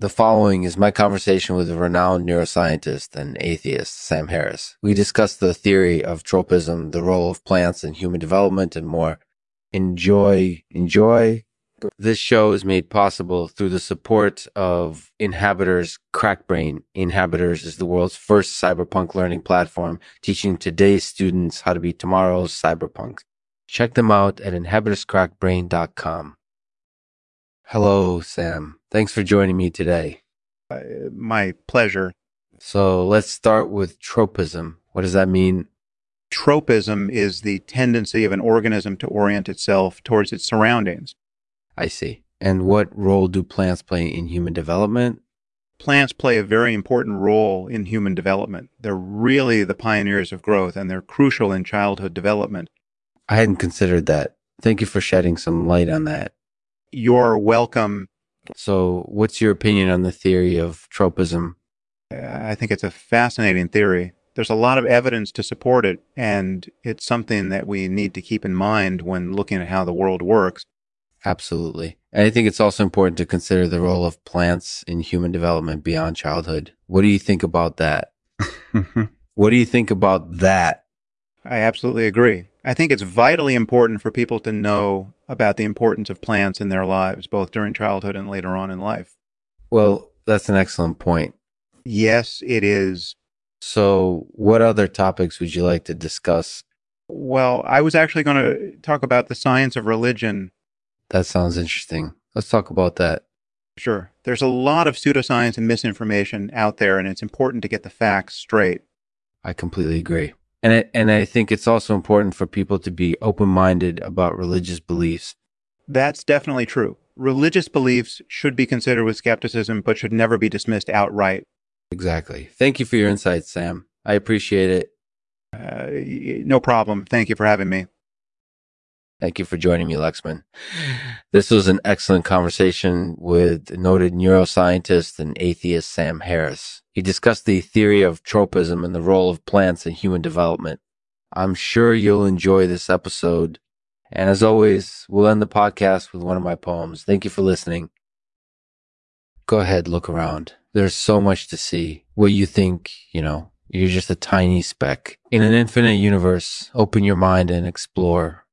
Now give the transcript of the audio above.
The following is my conversation with renowned neuroscientist and atheist, Sam Harris. We discuss the theory of tropism, the role of plants in human development, and more. Enjoy, enjoy. This show is made possible through the support of Inhabitors Crackbrain. Inhabitors is the world's first cyberpunk learning platform, teaching today's students how to be tomorrow's cyberpunks. Check them out at inhabitorscrackbrain.com. Hello, Sam. Thanks for joining me today. Uh, my pleasure. So let's start with tropism. What does that mean? Tropism is the tendency of an organism to orient itself towards its surroundings. I see. And what role do plants play in human development? Plants play a very important role in human development. They're really the pioneers of growth and they're crucial in childhood development. I hadn't considered that. Thank you for shedding some light on that. You're welcome. So, what's your opinion on the theory of tropism? I think it's a fascinating theory. There's a lot of evidence to support it, and it's something that we need to keep in mind when looking at how the world works. Absolutely. And I think it's also important to consider the role of plants in human development beyond childhood. What do you think about that? what do you think about that? I absolutely agree. I think it's vitally important for people to know about the importance of plants in their lives, both during childhood and later on in life. Well, that's an excellent point. Yes, it is. So, what other topics would you like to discuss? Well, I was actually going to talk about the science of religion. That sounds interesting. Let's talk about that. Sure. There's a lot of pseudoscience and misinformation out there, and it's important to get the facts straight. I completely agree. And I, and I think it's also important for people to be open minded about religious beliefs. That's definitely true. Religious beliefs should be considered with skepticism, but should never be dismissed outright. Exactly. Thank you for your insights, Sam. I appreciate it. Uh, no problem. Thank you for having me. Thank you for joining me, Lexman. This was an excellent conversation with noted neuroscientist and atheist Sam Harris. He discussed the theory of tropism and the role of plants in human development. I'm sure you'll enjoy this episode. And as always, we'll end the podcast with one of my poems. Thank you for listening. Go ahead, look around. There's so much to see. What you think, you know, you're just a tiny speck in an infinite universe. Open your mind and explore.